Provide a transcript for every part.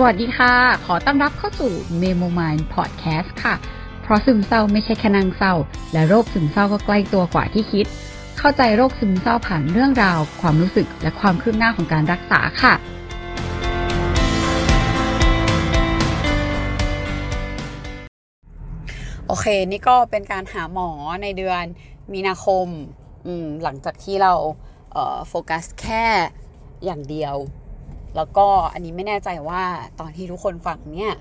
สวัสดีค่ะ ขอต้อนรับเข้าสู่ Memo Mind Podcast ค่ะ เพราะซึมเศร้าไม่ใช่แค่นางเศร้า และโรคซึมเศร้าก็ใกล้ตัวกว่าที่คิด เข้าใจโรคซึมเศร้าผ่านเรื่องราว ความรู้สึกและความคืบหน้าของการรักษาค่ะ โอเค นี่ก็เป็นการหาหมอในเดือนมีนาคม หลังจากที่เราโฟกัสแค่อย่างเดียว แล้วก็อันนี้ไม่แน่ใจว่าตอนที่ทุกคนฟังเนี่ย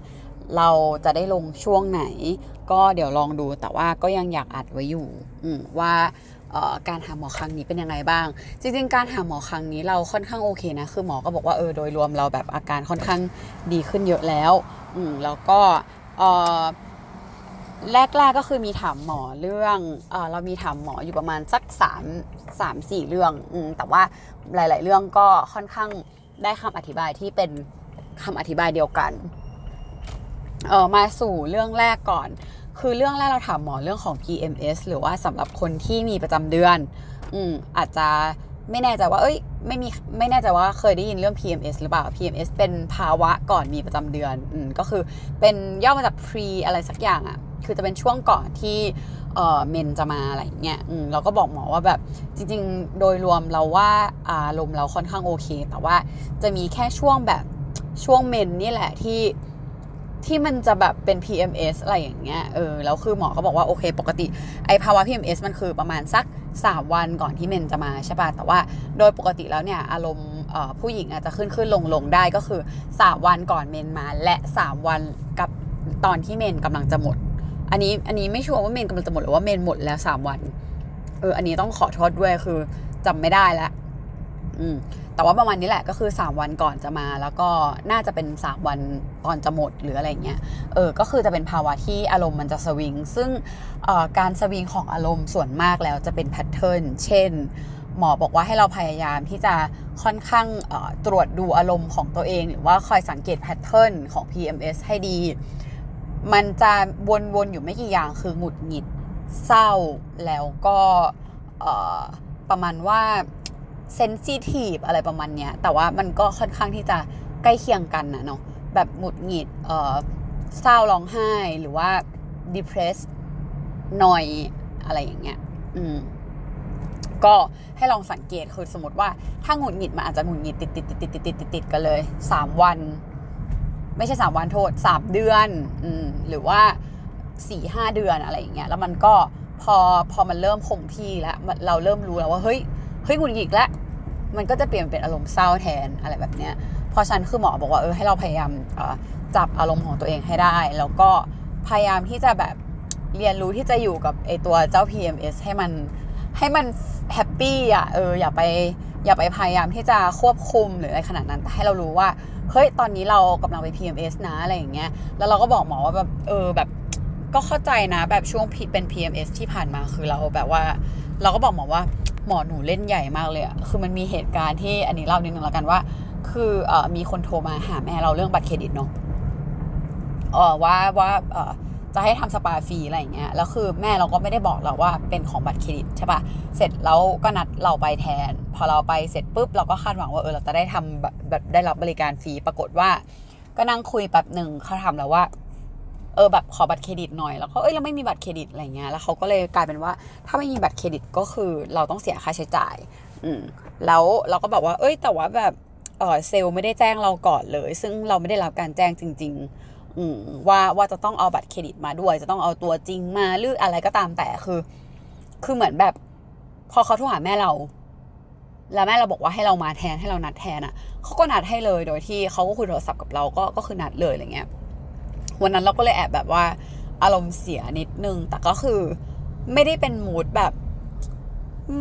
เราจะได้ลงช่วงไหน ก็เดี๋ยวลองดูแต่ว่าก็ยังอยากอัดไว้อยู่ว่าการหาหมอครั้งนี้เป็นยังไงบ้าง จริงๆ การหาหมอครั้งนี้เราค่อนข้างโอเคนะคือหมอก็บอกว่าเออโดยรวมเราแบบอาการค่อนข้างดีขึ้นเยอะแล้วอืมแล้วก็แรกๆก็คือมีถามหมอเรื่องเอเรามีถามหมออยู่ประมาณสักสามสามสี่เรื่องอแต่ว่าหลาย ๆ เรื่องก็ค่อนข้าง ได้คำอธิบายที่เป็นคำอธิบายเดียวกันเออมาสู่เรื่องแรกก่อน คือเรื่องแรกเราถามหมอเรื่องของ PMS หรือว่าสำหรับคนที่มีประจำเดือน อืมอาจจะไม่แน่ใจว่า เอ้ย ไม่มีไม่แน่ใจว่าเคยได้ยินเรื่อง PMS หรือเปล่า PMS เป็นภาวะก่อนมีประจำเดือน อืมก็คือเป็นย่อมาจาก pre อะไรสักอย่างอะ่ะ คือจะเป็นช่วงก่อนที่เออเมนจะมาอะไรเงี้ยเราก็บอกหมอว่าแบบจริง ๆ โดยรวมเราว่าอารมณ์เราค่อนข้างโอเค แต่ว่าจะมีแค่ช่วงแบบช่วงเมนนี่แหละที่ที่มันจะแบบเป็น PMS อะไรอย่างเงี้ย เออ แล้วคือหมอก็บอกว่าโอเค ปกติไอภาวะ PMS มันคือประมาณสัก 3 วันก่อนที่เมนจะมาใช่ป่ะ แต่ว่าโดยปกติแล้วเนี่ย อารมณ์ผู้หญิงอาจจะขึ้นขึ้นลงลงได้ก็คือ 3 วันก่อนเมนมา และ 3 วันกับตอนที่เมนกำลังจะหมด อันนี้อันนี้ไม่ชัวร์ว่าเมนกำลังจะหมดหรือว่าเมนหมดแล้ว3วัน เออ อันนี้ต้องขอโทษด้วยคือจำไม่ได้แล้วอืมแต่ว่าประมาณนี้แหละก็คือ 3 วันก่อนจะมา แล้วก็น่าจะเป็น 3 วันตอนจะหมดหรืออะไรเงี้ยเออก็คือจะเป็นภาวะที่อารมณ์มันจะสวิง ซึ่งการสวิงของอารมณ์ส่วนมากแล้วจะเป็นแพทเทิร์นเช่น หมอบอกว่าให้เราพยายามที่จะค่อนข้างตรวจดูอารมณ์ของตัวเอง หรือว่าคอยสังเกตแพทเทิร์นของ PMS ให้ดี มันจะวนๆอยู่ไม่กี่อย่างคือหงุดหงิดเศร้าแล้วก็ประมาณว่าเซนซิทีฟอะไรประมาณเนี้ยแต่ว่ามันก็ค่อนข้างที่จะใกล้เคียงกันนะเนาะแบบหงุดหงิดเศร้าร้องไห้หรือว่า depressed นอยอะไรอย่างเงี้ยอืมก็ให้ลองสังเกตคือสมมติว่าถ้าหงุดหงิดมันอาจจะหงุดหงิดติดติดติดติดติดติดติดกันเลย 3 วัน ไม่ใช่สามวันโทษสามเดือนอหรือว่าสี่ห้าเดือนอะไรอย่างเงี้ยแล้วมันก็พอพอมันเริ่มคงที่แล้วเราเริ่มรู้แล้วว่าเฮ้ยเฮ้ยหงุดหงิดแล้วมันก็จะเปลี่ยนเป็นอารมณ์เศร้าแทนอะไรแบบเนี้ยพราะฉันคือหมอบอกว่าเออให้เราพยายามจับอารมณ์ของตัวเองให้ได้ แล้วก็พยายามที่จะแบบเรียนรู้ที่จะอยู่กับไอตัวเจ้า PMS ให้มันให้มันแฮปปี้อะเอออย่าไป อย่าไปพยายามที่จะควบคุมหรืออะไรขนาดนั้นแต่ให้เรารู้ว่าเฮ้ยตอนนี้เรากำลังไป PMS นะอะไรอย่างเงี้ยแล้วเราก็บอกหมอว่าแบบเออแบบก็เข้าใจนะแบบช่วงเป็น PMS ที่ผ่านมาคือเราแบบว่า เราก็บอกหมอว่าหมอหนูเล่นใหญ่มากเลยอะคือมันมีเหตุการณ์ที่อันนี้เล่านิดนึงแล้วกันว่า คือเอ่อมีคนโทรมาหาแม่เราเรื่องบัตรเครดิตเนาะเออว่าว่าเออ จะให้ทำสปาฟรีอะไรอย่างเงี้ยแล้วคือแม่เราก็ไม่ได้บอกเราว่าเป็นของบัตรเครดิตใช่ปะเสร็จแล้วก็นัดเราไปแทน พอเราไปเสร็จปุ๊บเราก็คาดหวังว่าเออเราจะได้ทำแบบได้รับบริการฟรีปรากฏว่า ก็นั่งคุยแป๊บหนึ่งเขาถามแล้วว่าเออแบบขอบัตรเครดิตหน่อยแล้วก็เอ้ยเราไม่มีบัตรเครดิตอะไรเงี้ยแล้วเขาก็เลยกลายเป็นว่า ถ้าไม่มีบัตรเครดิตก็คือเราต้องเสียค่าใช้จ่าย อืมแล้วเราก็บอกว่า เอ้ยแต่ว่าแบบเออเซลล์ไม่ได้แจ้งเราก่อนเลย ซึ่งเราไม่ได้รับการแจ้งจริง ๆ ว่าว่าจะต้องเอาบัตรเครดิตมาด้วย จะต้องเอาตัวจริงมาหรืออะไรก็ตามแต่คือ คือเหมือนแบบ พอเขาโทรหาแม่เรา แล้วแม่เราบอกว่าให้เรามาแทนให้เรานัดแทนอะ่ะเขาก็นัดให้เลยโดยที่เขาก็คุยโทรศัพท์กับเราก็ก็คือนัดเลยอะไรเงี้ยวันนั้นเราก็เลยแอบแบบว่า อารมณ์เสียนิดนึงแต่ก็คือ ไม่ได้เป็นมูดแบบ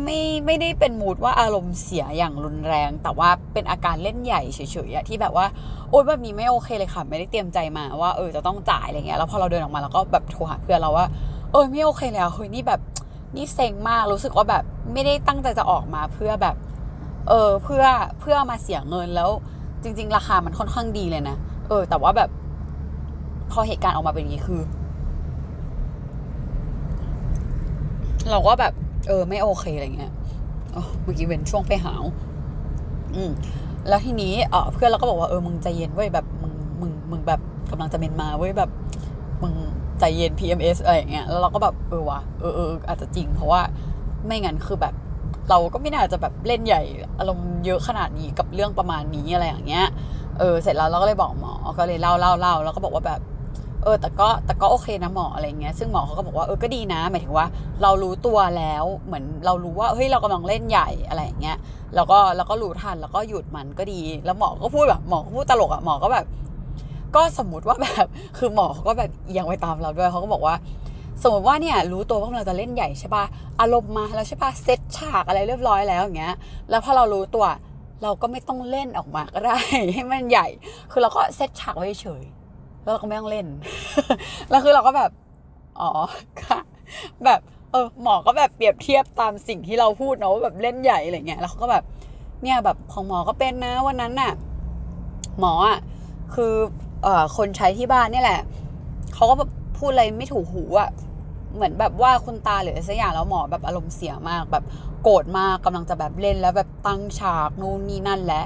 ไม่ไม่ได้เป็นมูดว่าอารมณ์เสียอย่างรุนแรง แต่ว่าเป็นอาการเล่นใหญ่เฉยๆที่แบบว่าโอ๊ยแบบนี้ไม่โอเคเลยค่ะ ไม่ได้เตรียมใจมาว่าเออจะต้องจ่ายอะไรเงี้ยแล้วพอเราเดินออกมาเราก็แบบโทรหาเพื่อนเราว่า เออไม่โอเคแล้วเฮ้ยนี่แบบนี่เซ็งมากรู้สึกว่าแบบไม่ได้ตั้งใจจะออกมาเพื่อแบบ เออเพื่อเพื่อมาเสียเงินแล้ว จริง ๆ ราคามันค่อนข้างดีเลยนะเออ แต่ว่าแบบ พอเหตุการณ์ออกมาเป็นอย่างนี้คือ เราก็แบบ เออ ไม่โอเคอะไรเงี้ยเมื่อกี้เว้นช่วงไปหาว อืม แล้วทีนี้เออเพื่อนเราก็บอกว่าเออมึงใจเย็นเว้ยแบบมึงมึงมึงแบบกำลังจะเมนมาเว้ยแบบมึงใจเย็น PMS อะไรเงี้ยแล้วเราก็แบบเออวะเออเอออาจจะจริงเพราะว่าไม่งั้นคือแบบ เราก็ไม่น่าจะแบบเล่นใหญ่อารมณ์เยอะขนาดนี้กับเรื่องประมาณนี้อะไรอย่างเงี้ยเออเสร็จแล้วเราก็เลยบอกหมอก็เลยเล่าเล่าเล่าแล้วก็บอกว่าแบบ เออแต่ก็แต่ก็โอเคนะหมออะไรเงี้ยซึ่งหมอเขาก็บอกว่าเออก็ดีนะ หมายถึงว่าเรารู้ตัวแล้วเหมือนเรารู้ว่าเฮ้ยเรากำลังเล่นใหญ่อะไรเงี้ยแล้วก็แล้วก็รู้ทันแล้วก็หยุดมันก็ดี แล้วหมอก็พูดแบบหมอก็พูดตลกอะหมอก็แบบ ก็สมมติว่าแบบคือหมอเขาก็แบบเอียงไปตามเราด้วยเขาก็บอกว่า สมมติว่าเนี่ยรู้ตัวว่ากำลังจะเล่นใหญ่ใช่ปะอารมณ์มาแล้วใช่ป่ะเซตฉากอะไรเรียบร้อยแล้วอย่างเงี้ย แล้วพอเรารู้ตัวเราก็ไม่ต้องเล่นออกมาก็ได้ให้มันใหญ่ คือเราก็เซตฉากไว้เฉย แล้วเราก็ไม่ต้องเล่น แล้วคือเราก็แบบ อ๋อค่ะ แบบเออหมอก็แบบเปรียบเทียบตามสิ่งที่เราพูดเนาะว่าแบบเล่นใหญ่อะไรเงี้ยแล้วเขาก็แบบเนี่ยแบบของหมอก็เป็นนะวันนั้นน่ะ หมออะคือเอ่อคนใช้ที่บ้านนี่แหละเขาก็แบบพูดอะไรไม่ถูกหูอะเหมือนแบบว่าคุณตาหรืออะไรสักอย่างแล้วหมอแบบอารมณ์เสียมาก แบบโกรธมากกำลังจะแบบเล่นแล้วแบบตั้งฉากนู่นนี่นั่นและ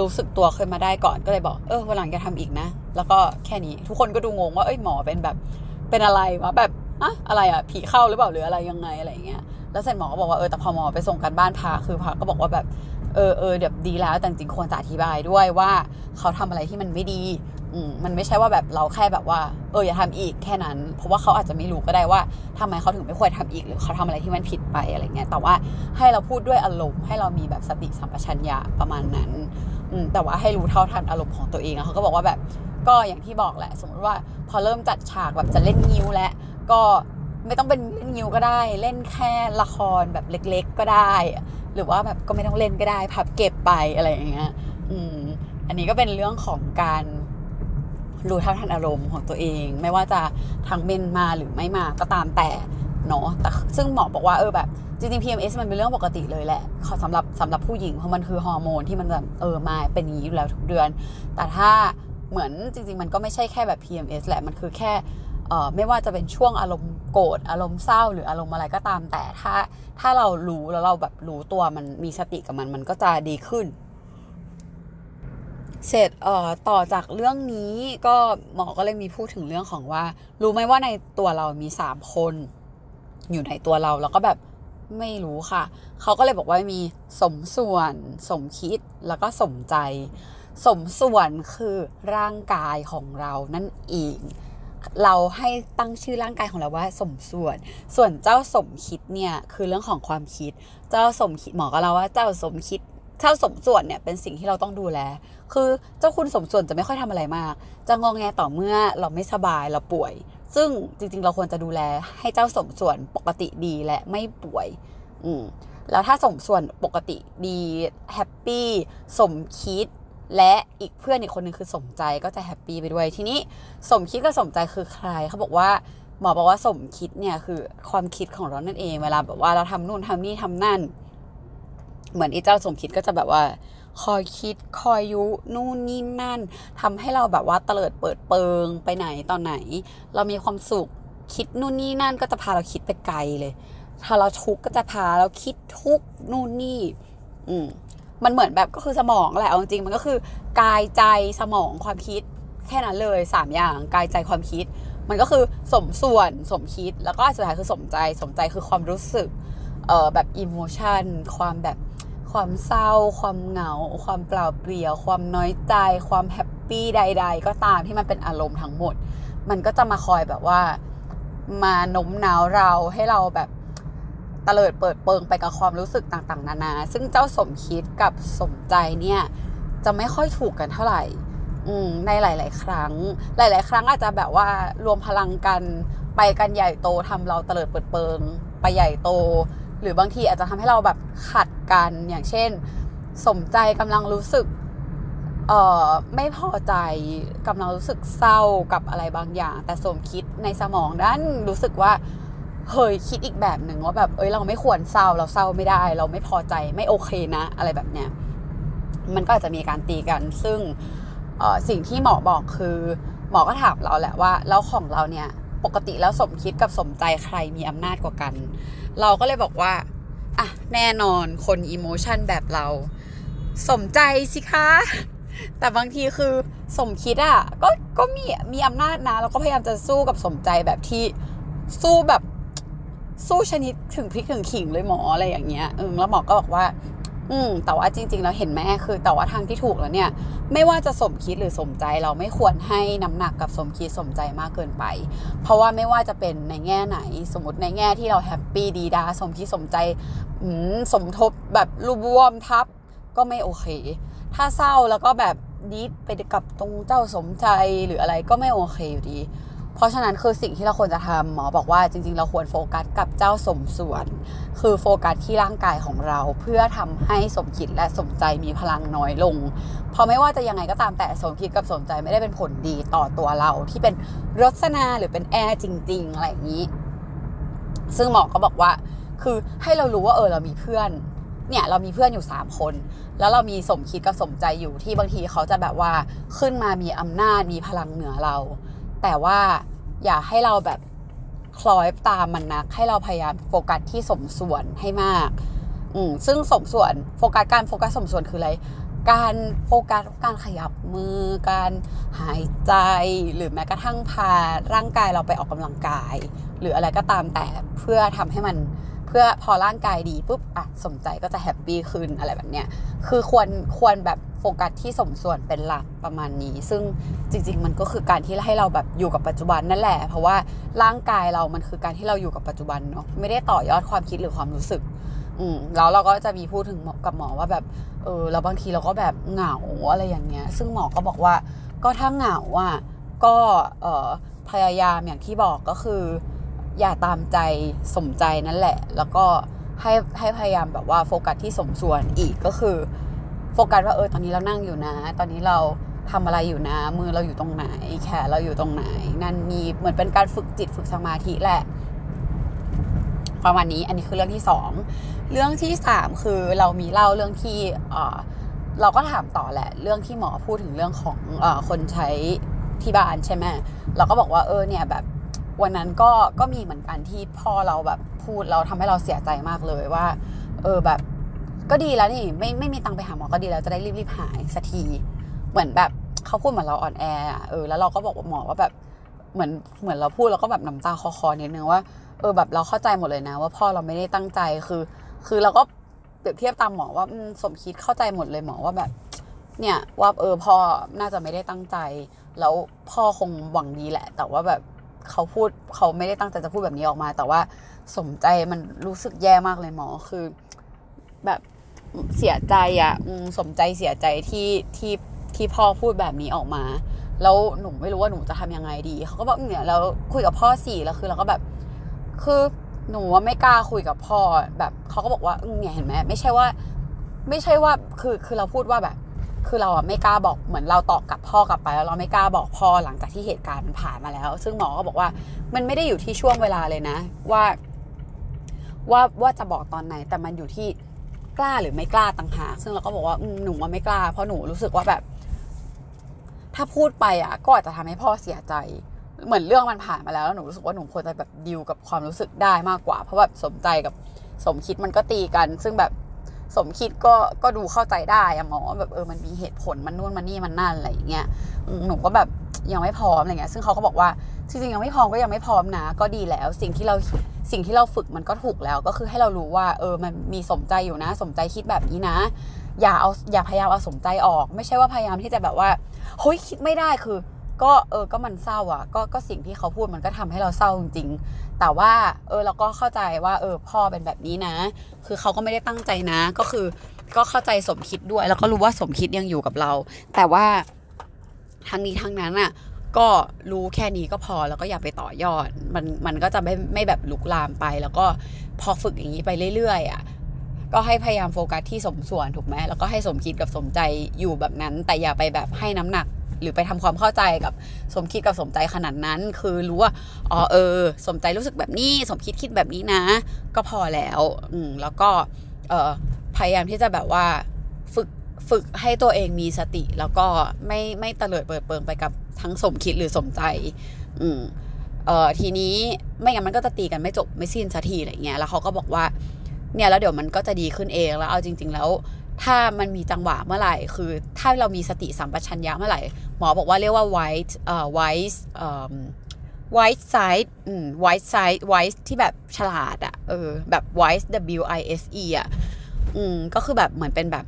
รู้สึกตัวเคยมาได้ก่อนก็เลยบอก เออวันหลังจะทำอีกนะ แล้วก็แค่นี้ทุกคนก็ดูงงว่าเอ้ยหมอเป็นแบบเป็นอะไรวะแบบอะอะไรอะผีเข้าหรือเปล่าหรืออะไรยังไงอะไรอย่างเงี้ยแล้วเสร็จหมอก็บอกว่าเออแต่พอหมอไปส่งกันบ้านพาคือพาก็บอกว่าแบบเออเออเดี๋ยวดีแล้วแต่จริงควรจะอธิบายด้วยว่าเขาทำอะไรที่มันไม่ดีอืมมันไม่ใช่ว่าแบบเราแค่แบบว่า เอออย่าทำอีกแค่นั้น เพราะว่าเขาอาจจะไม่รู้ก็ได้ว่าทำไมเขาถึงไม่ควรทำอีกหรือเขาทำอะไรที่มันผิดไปอะไรเงี้ยแต่ว่าให้เราพูดด้วยอารมณ์ให้เรามีแบบสติสัมปชัญญะประมาณนั้นอืมแต่ว่าให้รู้เท่าทันอารมณ์ของตัวเองเขาก็บอกว่าแบบ ก็อย่างที่บอกแหละ สมมติว่าพอเริ่มจัดฉากแบบจะเล่นงิ้วแล้วก็ไม่ต้องเป็นเล่นงิ้วก็ได้ เล่นแค่ละครแบบเล็ก ๆ ก็ได้ หรือว่าแบบก็ไม่ต้องเล่นก็ได้ พับเก็บไปอะไรอย่างเงี้ยอืมอันนี้ก็เป็นเรื่องของการรู้เท่าทันอารมณ์ของตัวเอง ไม่ว่าจะทางเมนมาหรือไม่มาก็ตามแต่เนาะแต่ซึ่งหมอบอกว่าเออแบบจริงๆ PMS มันเป็นเรื่องปกติเลยแหละสำหรับสำหรับผู้หญิงเพราะมันคือฮอร์โมนที่มันแบบเออมาเป็นอย่างนี้อยู่แล้วทุกเดือน แต่ถ้า เหมือนจริง ๆ มันก็ไม่ใช่แค่แบบ PMS แหละมันคือแค่ไม่ว่าจะเป็นช่วงอารมณ์โกรธอารมณ์เศร้า หรืออารมณ์อะไรก็ตาม แต่ถ้าถ้าเรารู้แล้วเราแบบรู้ตัวมันมีสติกับมันมันก็จะดีขึ้น เสร็จต่อจากเรื่องนี้ก็หมอก็เลยมีพูดถึงเรื่องของว่า รู้ไหมว่าในตัวเรามีสามคน อยู่ในตัวเราแล้วก็แบบไม่รู้ค่ะ เขาก็เลยบอกว่ามีสมส่วน สมคิดแล้วก็สมใจ สมส่วนคือร่างกายของเรานั่นเอง เราให้ตั้งชื่อร่างกายของเราว่าสมส่วน ส่วนเจ้าสมคิดเนี่ยคือเรื่องของความคิด เจ้าสมคิดหมอก็เล่าว่าเจ้าสมคิดเจ้าสมส่วนเนี่ยเป็นสิ่งที่เราต้องดูแล คือเจ้าคุณสมส่วนจะไม่ค่อยทำอะไรมาก จะงอแงต่อเมื่อเราไม่สบายเราป่วย ซึ่งจริงๆ เราควรจะดูแลให้เจ้าสมส่วนปกติดีและไม่ป่วย อืมแล้วถ้าสมส่วนปกติดี happy สมคิด และอีกเพื่อนอีกคนนึงคือสมใจก็จะ happy ไปด้วย ทีนี้สมคิดกับสมใจคือใครเขาบอกว่าหมอบอกว่าสมคิดเนี่ยคือความคิดของเรานั่นเองเวลาแบบว่าเราทำนู่นทำนี่ทำนั่น เหมือนไอ้เจ้าสมคิดก็จะแบบว่า คอยคิดคอยยุนู่นนี่นั่นทำให้เราแบบว่าเตลิดเปิดเปิงไปไหนตอนไหน เรามีความสุขคิดนู่นนี่นั่น ก็จะพาเราคิดไปไกลเลย ถ้าเราทุกข์ก็จะพาเราคิดทุกนู่นนี่ อืม มันเหมือนแบบก็คือสมองแหละเอาจริงมันก็คือกายใจสมองความคิดแค่นั้นเลยสามอย่างกายใจความคิด มันก็คือสมส่วนสมคิดแล้วก็สุดท้ายคือสมใจสมใจคือความรู้สึกเอ่อแบบ emotion ความแบบความเศร้า ความเหงา ความเปล่าเปลี่ยว ความน้อยใจ ความ happy ใด ๆ ก็ตามที่มันเป็นอารมณ์ทั้งหมด มันก็จะมาคอยแบบว่า มาโน้มน้าวเราให้เราแบบ เตลิดเปิดเปิงไปกับความรู้สึกต่างๆ นานา ซึ่งเจ้าสมคิดกับสมใจเนี่ยจะไม่ค่อยถูกกันเท่าไหร่อืในหลาย ๆ ครั้ง หลาย ๆ ครั้งอาจจะแบบว่ารวมพลังกันไปกันใหญ่โตทำเราเตลิดเปิดเปิง ไปใหญ่โต หรือบางทีอาจจะทำให้เราแบบขัดกันอย่างเช่น สมใจกำลังรู้สึกเอ่อไม่พอใจกำลังรู้สึกเศร้ากับอะไรบางอย่าง แต่สมคิดในสมองนั้นรู้สึกว่า เฮ้ยคิดอีกแบบหนึ่งว่าแบบเอ้ยเราไม่ควรเศร้าเราเศร้าไม่ได้ เราไม่พอใจไม่โอเคนะ อะไรแบบเนี้ยมันก็อาจจะมีการตีกัน ซึ่งสิ่งที่หมอบอกคือหมอก็ถามเราแหละว่าแล้วของเราเนี่ยปกติแล้วสมคิดกับสมใจใครมีอำนาจกว่ากัน เราก็เลยบอกว่าอะแน่นอนคนอิโมชันแบบเรา สมใจสิคะ แต่บางทีคือสมคิดอะก็ก็มีมีอำนาจนะแล้วก็พยายามจะสู้กับสมใจแบบที่สู้แบบ สู้ชนิดถึงพริกถึงขิงเลยหมออะไรอย่างเงี้ยเออแล้วหมอก็บอกว่า อืม แต่ว่าจริงๆเราเห็นไหมคือ แต่ว่าทางที่ถูกแล้วเนี่ย ไม่ว่าจะสมคิดหรือสมใจเราไม่ควรให้น้ำหนักกับสมคิดสมใจมากเกินไป เพราะว่าไม่ว่าจะเป็นในแง่ไหน สมมติในแง่ที่เราแฮปปี้ดีดาสมคิดสมใจอืมสมทบแบบรูบวมทับก็ไม่โอเค ถ้าเศร้าแล้วก็แบบดีดไปกับตรงเจ้าสมใจหรืออะไรก็ไม่โอเคอยู่ดี เพราะฉะนั้นคือสิ่งที่เราควรจะทำหมอบอกว่าจริง ๆ เราควรโฟกัสกับเจ้าสมส่วน คือโฟกัสที่ร่างกายของเราเพื่อทำให้สมคิดและสมใจมีพลังน้อยลง เพราะไม่ว่าจะยังไงก็ตามแต่สมคิดกับสมใจไม่ได้เป็นผลดีต่อตัวเราที่เป็นรสนาหรือเป็นแอร์จริง ๆ อะไรอย่างนี้ ซึ่งหมอก็บอกว่า คือให้เรารู้ว่าเออเรามีเพื่อนเนี่ยเรามีเพื่อนอยู่ 3 คน แล้วเรามีสมคิดกับสมใจอยู่ที่บางทีเขาจะแบบว่าขึ้นมามีอำนาจมีพลังเหนือเรา แต่ว่าอย่าให้เราแบบคล้อยตามมันนักให้เราพยายามโฟกัสที่สมส่วนให้มาก อืมซึ่งสมส่วนโฟกัสการโฟกัสสมส่วนคืออะไร การโฟกัสการขยับมือ การหายใจหรือแม้กระทั่งพาร่างกายเราไปออกกำลังกาย หรืออะไรก็ตามแต่เพื่อทำให้มันเพื่อพอร่างกายดีปุ๊บอะสมใจก็จะ happy ขึ้นอะไรแบบเนี้ยคือควรควรแบบ ฟกัสที่สมส่วนเป็นหลักประมาณนี้ ซึ่งจริง ๆ มันก็คือการที่ให้เราแบบอยู่กับปัจจุบันนั่นแหละ เพราะว่าร่างกายเรามันคือการที่เราอยู่กับปัจจุบันเนาะไม่ได้ต่อยอดความคิดหรือความรู้สึกอืมแล้วเราก็จะมีพูดถึงกับหมอว่าแบบเออแล้วบางทีเราก็แบบเหงาอะไรอย่างเงี้ย ซึ่งหมอก็บอกว่า ก็ถ้าเหงาอะก็เออพยายามอย่างที่บอกก็คือ อย่าตามใจสมใจนั่นแหละ แล้วก็ให้ให้พยายามแบบว่าโฟกัสที่สมส่วนอีกก็คือ โฟกัสว่าเออตอนนี้เรานั่งอยู่นะ ตอนนี้เราทำอะไรอยู่นะ มือเราอยู่ตรงไหน แขนเราอยู่ตรงไหน นั่นนี่เหมือนเป็นการฝึกจิตฝึกสมาธิแหละประมาณนี้อันนี้คือเรื่องที่สองเรื่องที่สามคือเรามีเล่าเรื่องที่เออเราก็ถามต่อแหละ เรื่องที่หมอพูดถึงเรื่องของเออคนใช้ที่บ้านใช่ไหมเราก็บอกว่าเออเนี่ยแบบวันนั้นก็ก็มีเหมือนกันที่พ่อเราแบบพูดเราทำให้เราเสียใจมากเลยว่า เออแบบ ก็ดีแล้วนี่ไม่ไม่มีตังค์ไปหาหมอก็ดีแล้วจะได้รีบๆหายสักทีเหมือนแบบเขาพูดเหมือนเราอ่อนแออะเออแล้วเราก็บอกหมอว่าแบบเหมือนเหมือนเราพูดแล้วก็แบบน้ำตาคอๆนิดนึงว่าเออแบบเราเข้าใจหมดเลยนะ ว่าพ่อเราไม่ได้ตั้งใจคือ คือเราก็เปรียบเทียบตามหมอว่าสมคิดเข้าใจหมดเลยหมอว่าแบบ เนี่ยว่าเออพ่อน่าจะไม่ได้ตั้งใจ แล้วพ่อคงหวังดีแหละ แต่ว่าแบบเขาพูดเขาไม่ได้ตั้งใจจะพูดแบบนี้ออกมา แต่ว่าสมใจมันรู้สึกแย่มากเลยหมอคือ แบบ เสียใจอะ่ะสมใจเสียใจที่ที่ที่พ่อพูดแบบนี้ออกมา แล้วหนูไม่รู้ว่าหนูจะทำยังไงดีเขาก็บอกเนี่ยแล้วคุยกับพ่อสี่แล้วคือเราก็แบบ คือหนูว่าไม่กล้าคุยกับพ่อแบบเขาก็บอกว่าเนี่ยเห็นไหมไม่ใช่ว่า ไม่ใช่ว่าคือคือเราพูดว่าแบบ คือเราอะไม่กล้าบอกเหมือนเราตอบกับพ่อกลับไป แล้วเราไม่กล้าบอกพ่อหลังจากที่เหตุการณ์มันผ่านมาแล้ว ซึ่งหมอก็บอกว่า มันไม่ได้อยู่ที่ช่วงเวลาเลยนะ ว่า ว่าว่าจะบอกตอนไหนแต่มันอยู่ที่ กล้าหรือไม่กล้าต่างหากซึ่งเราก็บอกว่าหนูว่าไม่กล้า เพราะหนูรู้สึกว่าแบบ ถ้าพูดไปอะ ก็อาจจะทำให้พ่อเสียใจ เหมือนเรื่องมันผ่านมาแล้วแล้วหนูรู้สึกว่าหนูควรจะแบบดิวกับความรู้สึกได้มากกว่า เพราะแบบสมใจกับสมคิดมันก็ตีกัน ซึ่งแบบสมคิดก็ก็ดูเข้าใจได้อะหมอแบบเออมันมีเหตุผลมันนู่นมันนี่มันนั่นอะไรอย่างเงี้ยหนูก็แบบยังไม่พร้อมอะไรเงี้ยซึ่งเขาก็บอกว่า จริงๆยังไม่พร้อมก็ยังไม่พร้อมนะ ก็ดีแล้ว สิ่งที่เราสิ่งที่เราฝึกมันก็ถูกแล้ว ก็คือให้เรารู้ว่า เออมันมีสมใจอยู่นะ สมใจคิดแบบนี้นะ อย่าเอาอย่าพยายามเอาสมใจออก ไม่ใช่ว่าพยายามที่จะแบบว่าเฮ้ยคิดไม่ได้คือ ก็เออก็มันเศร้าอะ ก็ก็สิ่งที่เขาพูดมันก็ทำให้เราเศร้าจริงๆแต่ว่าเออเราก็เข้าใจว่าเออพ่อเป็นแบบนี้นะ คือเขาก็ไม่ได้ตั้งใจนะ ก็คือก็เข้าใจสมคิดด้วย แล้วก็รู้ว่าสมคิดยังอยู่กับเรา แต่ว่าทั้งนี้ทั้งนั้นอะ ก็รู้แค่นี้ก็พอแล้วก็อย่าไปต่อยอด มันมันก็จะไม่ไม่แบบลุกลามไป แล้วก็พอฝึกอย่างนี้ไปเรื่อยๆอะก็ให้พยายามโฟกัสที่สมส่วนถูกไหมแล้วก็ให้สมคิดกับสมใจอยู่แบบนั้น แต่อย่าไปแบบให้น้ำหนัก หรือไปทำความเข้าใจกับสมคิดกับสมใจขนาดนั้น คือรู้ว่าอ๋อเออ สมใจรู้สึกแบบนี้ สมคิดคิดแบบนี้นะ ก็พอแล้ว อืมแล้วก็เออพยายามที่จะแบบว่า ฝึกให้ตัวเองมีสติ แล้วก็ไม่ไม่เตลิดเปิดเปิงไปกับทั้งสมคิดหรือสมใจ อืมเออทีนี้ไม่งั้นมันก็จะตีกันไม่จบไม่สิ้นสักทีอะไรเงี้ยแล้วเขาก็บอกว่า เนี่ยแล้วเดี๋ยวมันก็จะดีขึ้นเองแล้วเอาจริง ๆ แล้ว ถ้ามันมีจังหวะเมื่อไหร่ คือ ถ้าเรามีสติสัมปชัญญะเมื่อไหร่ หมอบอกว่าเรียกว่า white เอ่อ white เอ่อ white side อืม white side white ที่แบบฉลาดอะเออแบบ wise w i s e อะอืมก็คือแบบเหมือนเป็นแบบ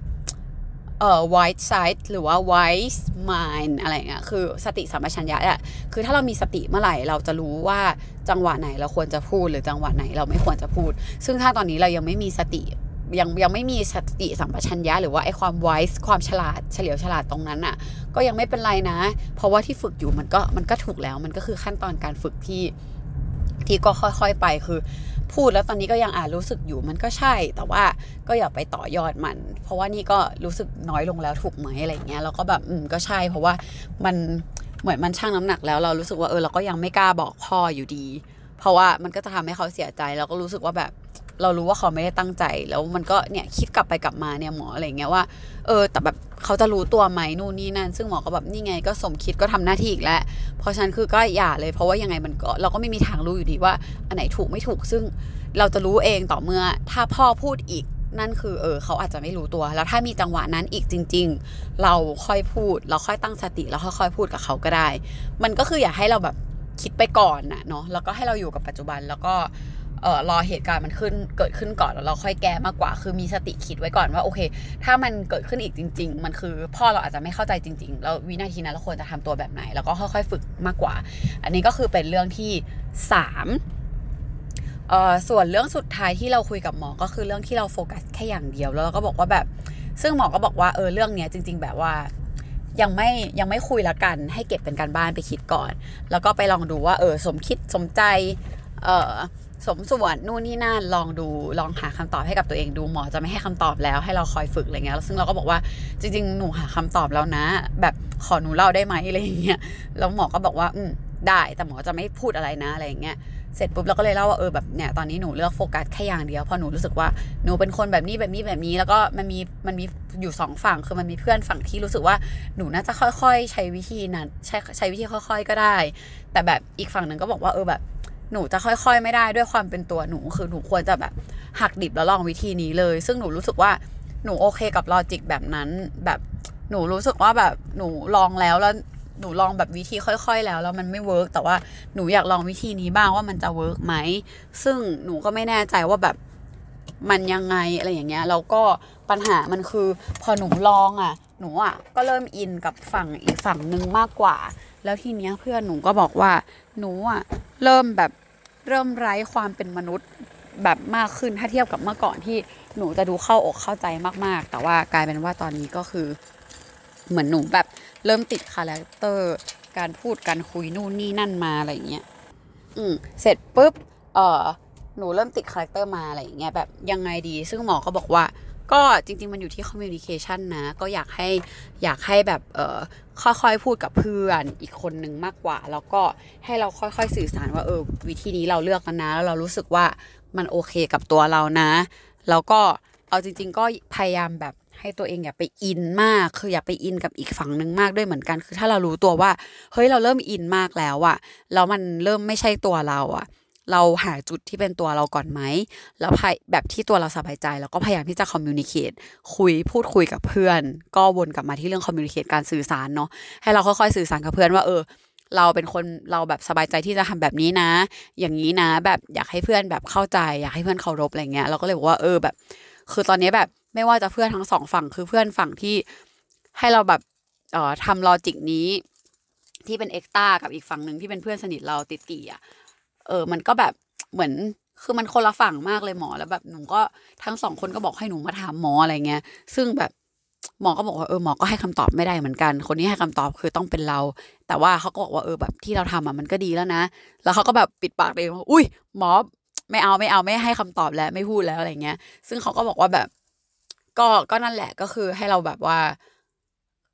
เอ่อ white side หรือว่า wise mind อะไรเงี้ยคือสติสัมปชัญญะอะคือถ้าเรามีสติเมื่อไหร่เราจะรู้ว่าจังหวะไหนเราควรจะพูดหรือจังหวะไหนเราไม่ควรจะพูด ซึ่งถ้าตอนนี้เรายังไม่มีสติยังยังไม่มีสติสัมปชัญญะหรือว่าไอ้ความ wise ความฉลาดเฉลียวฉลาดตรงนั้นอะ ก็ยังไม่เป็นไรนะ เพราะว่าที่ฝึกอยู่มันก็มันก็ถูกแล้วมันก็คือขั้นตอนการฝึกที่ที่ก็ค่อย ๆ ไปคือ พูดแล้วตอนนี้ก็ยังอ่านรู้สึกอยู่มันก็ใช่ แต่ว่าก็อย่าไปต่อยอดมัน เพราะว่านี่ก็รู้สึกน้อยลงแล้วถูกไหมอะไรเงี้ยแล้วก็แบบอืมก็ใช่ เพราะว่ามันเหมือนมันชั่งน้ำหนักแล้วเรารู้สึกว่าเออเราก็ยังไม่กล้าบอกพ่ออยู่ดี เพราะว่ามันก็จะทำให้เขาเสียใจ แล้วก็รู้สึกว่าแบบ เรารู้ว่าเขาไม่ได้ตั้งใจ แล้วมันก็เนี่ยคิดกลับไปกลับมาเนี่ยหมออะไรเงี้ยว่า เออ แต่แบบเขาจะรู้ตัวไหมนู่นนี่นั่น ซึ่งหมอก็แบบนี่ไงก็สมคิดก็ทำหน้าที่อีกแล้ว เพราะฉะนั้นคือก็อย่าเลย เพราะว่ายังไงมันก็เราก็ไม่มีทางรู้อยู่ดีว่า อันไหนถูกไม่ถูก ซึ่งเราจะรู้เองต่อเมื่อ ถ้าพ่อพูดอีกนั่นคือเออเขาอาจจะไม่รู้ตัว แล้วถ้ามีจังหวะนั้นอีกจริง ๆ เราค่อยพูด เราค่อยตั้งสติแล้วค่อยๆพูดกับเขาก็ได้ มันก็คืออย่าให้เราแบบคิดไปก่อนนะเนาะแล้วก็ให้เราอยู่กับปัจจุบันแล้วก็ เออรอเหตุการณ์มันขึ้นเกิดขึ้นก่อนแล้วเราค่อยแก้มากกว่า คือมีสติคิดไว้ก่อนว่าโอเค ถ้ามันเกิดขึ้นอีกจริง ๆ มันคือพ่อเราอาจจะไม่เข้าใจจริง ๆ แล้ววินาทีนั้นเราควรจะทำตัวแบบไหน แล้วก็ค่อย ๆ ฝึกมากกว่า อันนี้ก็คือเป็นเรื่องที่สามเอ่อส่วนเรื่องสุดท้ายที่เราคุยกับหมอ ก็คือเรื่องที่เราโฟกัสแค่อย่างเดียวแล้วเราก็บอกว่าแบบ ซึ่งหมอก็บอกว่าเออเรื่องเนี้ยจริง ๆ แบบว่ายังไม่ยังไม่คุยละกันให้เก็บเป็นการบ้านไปคิดก่อน แล้วก็ไปลองดูว่าเออสมคิดสมใจเออ สมส่วนนู่นนี่นั่นลองดูลองหาคำตอบให้กับตัวเองดูหมอจะไม่ให้คำตอบแล้ว ให้เราคอยฝึกอะไรเงี้ยซึ่งเราก็บอกว่าจริง ๆ หนูหาคำตอบแล้วนะ แบบขอหนูเล่าได้ไหมอะไรเงี้ยแล้วหมอก็บอกว่า อืมได้แต่หมอจะไม่พูดอะไรนะอะไรเงี้ยเสร็จปุ๊บเราก็เลยเล่าว่าเออแบบเนี่ยตอนนี้หนูเลือกโฟกัสแค่อย่างเดียวเพราะหนูรู้สึกว่าหนูเป็นคนแบบนี้แบบนี้แบบนี้ แล้วก็มันมีมันมีอยู่สองฝั่งคือมันมีเพื่อนฝั่งที่รู้สึกว่าหนูน่าจะค่อยๆ ใช้วิธีนั้นใช้ใช้วิธีค่อย ๆ ก็ได้ แต่แบบอีกฝั่งหนึ่งก็บอกว่าเออแบบ หนูจะค่อยๆไม่ได้ด้วยความเป็นตัวหนูคือหนูควรจะแบบหักดิบแล้วลองวิธีนี้เลย ซึ่งหนูรู้สึกว่าหนูโอเคกับ logic แบบนั้น แบบหนูรู้สึกว่าแบบหนูลองแล้วแล้วหนูลองแบบวิธีค่อย ๆ แล้วแล้วมันไม่ work แต่ว่าหนูอยากลองวิธีนี้บ้างว่ามันจะ work ไหมซึ่งหนูก็ไม่แน่ใจว่าแบบมันยังไงอะไรอย่างเงี้ยแล้วก็ปัญหามันคือพอหนูลองอะ หนูอะก็เริ่ม in กับฝั่งอีกฝั่งหนึ่งมากกว่า แล้วทีเนี้ยเพื่อนหนูก็บอกว่า หนูอะเริ่มแบบเริ่มไร้ความเป็นมนุษย์แบบมากขึ้นถ้าเทียบกับเมื่อก่อนที่หนูจะดูเข้าอกเข้าใจมาก ๆ แต่ว่ากลายเป็นว่าตอนนี้ก็คือ เหมือนหนูแบบเริ่มติด character การพูดการคุยนู่นนี่นั่นมาอะไรอย่างเงี้ยอืมเสร็จปุ๊บเออหนูเริ่มติด character มาอะไรอย่างเงี้ยแบบยังไงดี ซึ่งหมอก็บอกว่า ก็จริง ๆ มันอยู่ที่ communication นะ ก็อยากให้อยากให้แบบเออค่อยๆ พูดกับเพื่อนอีกคนนึงมากกว่า แล้วก็ให้เราค่อยๆ สื่อสารว่าเออวิธีนี้เราเลือกกันนะ แล้วเรารู้สึกว่ามันโอเคกับตัวเรานะ แล้วก็เอาจริง ๆ ก็พยายามแบบให้ตัวเองอย่าไป in มาก คืออย่าไป in กับอีกฝั่งหนึ่งมากด้วยเหมือนกัน คือถ้าเรารู้ตัวว่า เฮ้ยเราเริ่มอินมากแล้วอะแล้วมันเริ่มไม่ใช่ตัวเราอะ เราหาจุดที่เป็นตัวเราก่อนไหม แล้วแบบที่ตัวเราสบายใจ แล้วก็พยายามที่จะคอมมิวนิเคตคุยพูดคุยกับเพื่อน ก็วนกลับมาที่เรื่องคอมมิวนิเคตการสื่อสารเนาะให้เราค่อยๆสื่อสารกับเพื่อนว่าเออเราเป็นคนเราแบบสบายใจที่จะทำแบบนี้นะ อย่างนี้นะ แบบอยากให้เพื่อนแบบเข้าใจ อยากให้เพื่อนเคารพอะไรเงี้ยเราก็เลยบอกว่าเออแบบ คือตอนนี้แบบไม่ว่าจะเพื่อนทั้งสองฝั่งคือเพื่อนฝั่งที่ให้เราแบบเอ่อทำลอจิกนี้ ที่เป็นเอ็กตากับอีกฝั่งหนึ่งที่เป็นเพื่อนสนิทเราติดตีอะ เออ มันก็แบบเหมือนคือมันคนละฝั่งมากเลยหมอแล้วแบบหนูก็ทั้งสองคนก็บอกให้หนูมาถามหมออะไรเงี้ย ซึ่งแบบหมอก็บอกว่าเออหมอก็ให้คำตอบไม่ได้เหมือนกัน คนนี้ให้คำตอบคือต้องเป็นเรา แต่ว่าเขาก็บอกว่าเออแบบที่เราทำอะมันก็ดีแล้วนะ แล้วเขาก็แบบปิดปากเองว่าอุ้ยหมอไม่เอาไม่เอาไม่ให้คำตอบแล้วไม่พูดแล้วอะไรเงี้ย ซึ่งเขาก็บอกว่าแบบ ก็ก็นั่นแหละก็คือให้เราแบบว่า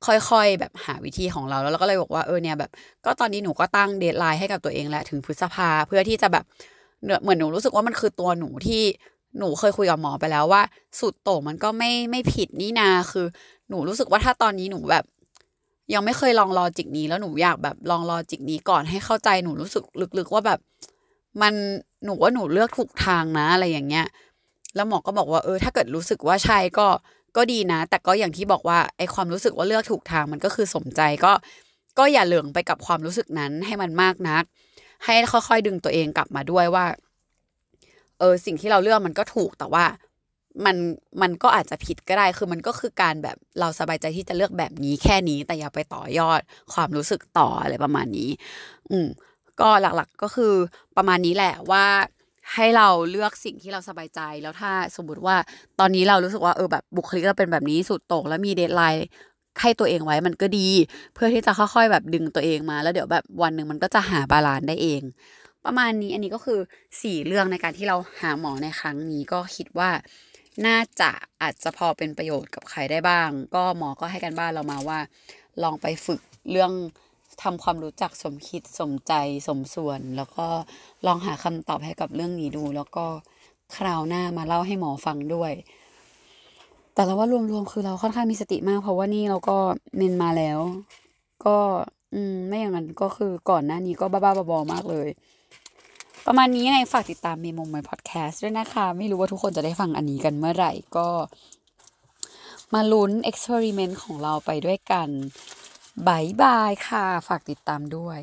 ค่อยๆ แบบหาวิธีของเราแล้วเราก็เลยบอกว่าเออเนี่ยแบบ ก็ตอนนี้หนูก็ตั้ง deadline ให้กับตัวเองแหละถึงพฤษภาเพื่อที่จะแบบเหมือนหนูรู้สึกว่ามันคือตัวหนูที่หนูเคยคุยกับหมอไปแล้วว่า สุดโต่งมันก็ไม่ไม่ผิดนี่นาคือ หนูรู้สึกว่าถ้าตอนนี้หนูแบบ ยังไม่เคยลอง logic นี้ แล้วหนูอยากแบบลอง logic นี้ก่อนให้เข้าใจหนูรู้สึกลึกๆว่าแบบ มันหนูว่าหนูเลือกถูกทางนะอะไรอย่างเงี้ย แล้วหมอก็บอกว่าเออ ถ้าเกิดรู้สึกว่าใช่ก็ ก็ดีนะ แต่ก็อย่างที่บอกว่าไอความรู้สึกว่าเลือกถูกทางมันก็คือสมใจก็ ก็อย่าเหลิงไปกับความรู้สึกนั้นให้มันมากนัก ให้ค่อยๆดึงตัวเองกลับมาด้วยว่า เออสิ่งที่เราเลือกมันก็ถูกแต่ว่ามันมันก็อาจจะผิดก็ได้ คือมันก็คือการแบบเราสบายใจที่จะเลือกแบบนี้แค่นี้ แต่อย่าไปต่อยอดความรู้สึกต่ออะไรประมาณนี้ อืม ก็หลักๆก็คือประมาณนี้แหละว่า ให้เราเลือกสิ่งที่เราสบายใจ แล้วถ้าสมมติว่าตอนนี้เรารู้สึกว่าเออแบบบุคลิกเราเป็นแบบนี้สุดโต่งแล้วมี deadline ให้ตัวเองไว้มันก็ดี เพื่อที่จะค่อยๆ แบบดึงตัวเองมา แล้วเดี๋ยวแบบวันหนึ่งมันก็จะหา balance ได้เอง ประมาณนี้อันนี้ก็คือสี่เรื่องในการที่เราหาหมอในครั้งนี้ก็คิดว่า น่าจะอาจจะพอเป็นประโยชน์กับใครได้บ้าง ก็หมอก็ให้กันบ้านเรามาว่า ลองไปฝึกเรื่อง ทำความรู้จักสมคิดสมใจสมส่วน แล้วก็ลองหาคำตอบให้กับเรื่องนี้ดู แล้วก็คราวหน้ามาเล่าให้หมอฟังด้วย แต่เราว่ารวมๆคือเราค่อนข้างมีสติมาก เพราะว่านี่เราก็เมนมาแล้ว ก็อืมไม่อย่างนั้นก็คือก่อนหน้านี้ก็บ้าๆบอๆมากเลย ประมาณนี้ยังไงฝากติดตามเมมงไมพอดแคสต์ด้วยนะคะ ไม่รู้ว่าทุกคนจะได้ฟังอันนี้กันเมื่อไหร่ก็ มาลุ้นเอ็กซ์เพร์เมนต์ของเราไปด้วยกัน บายบายค่ะ ฝากติดตามด้วย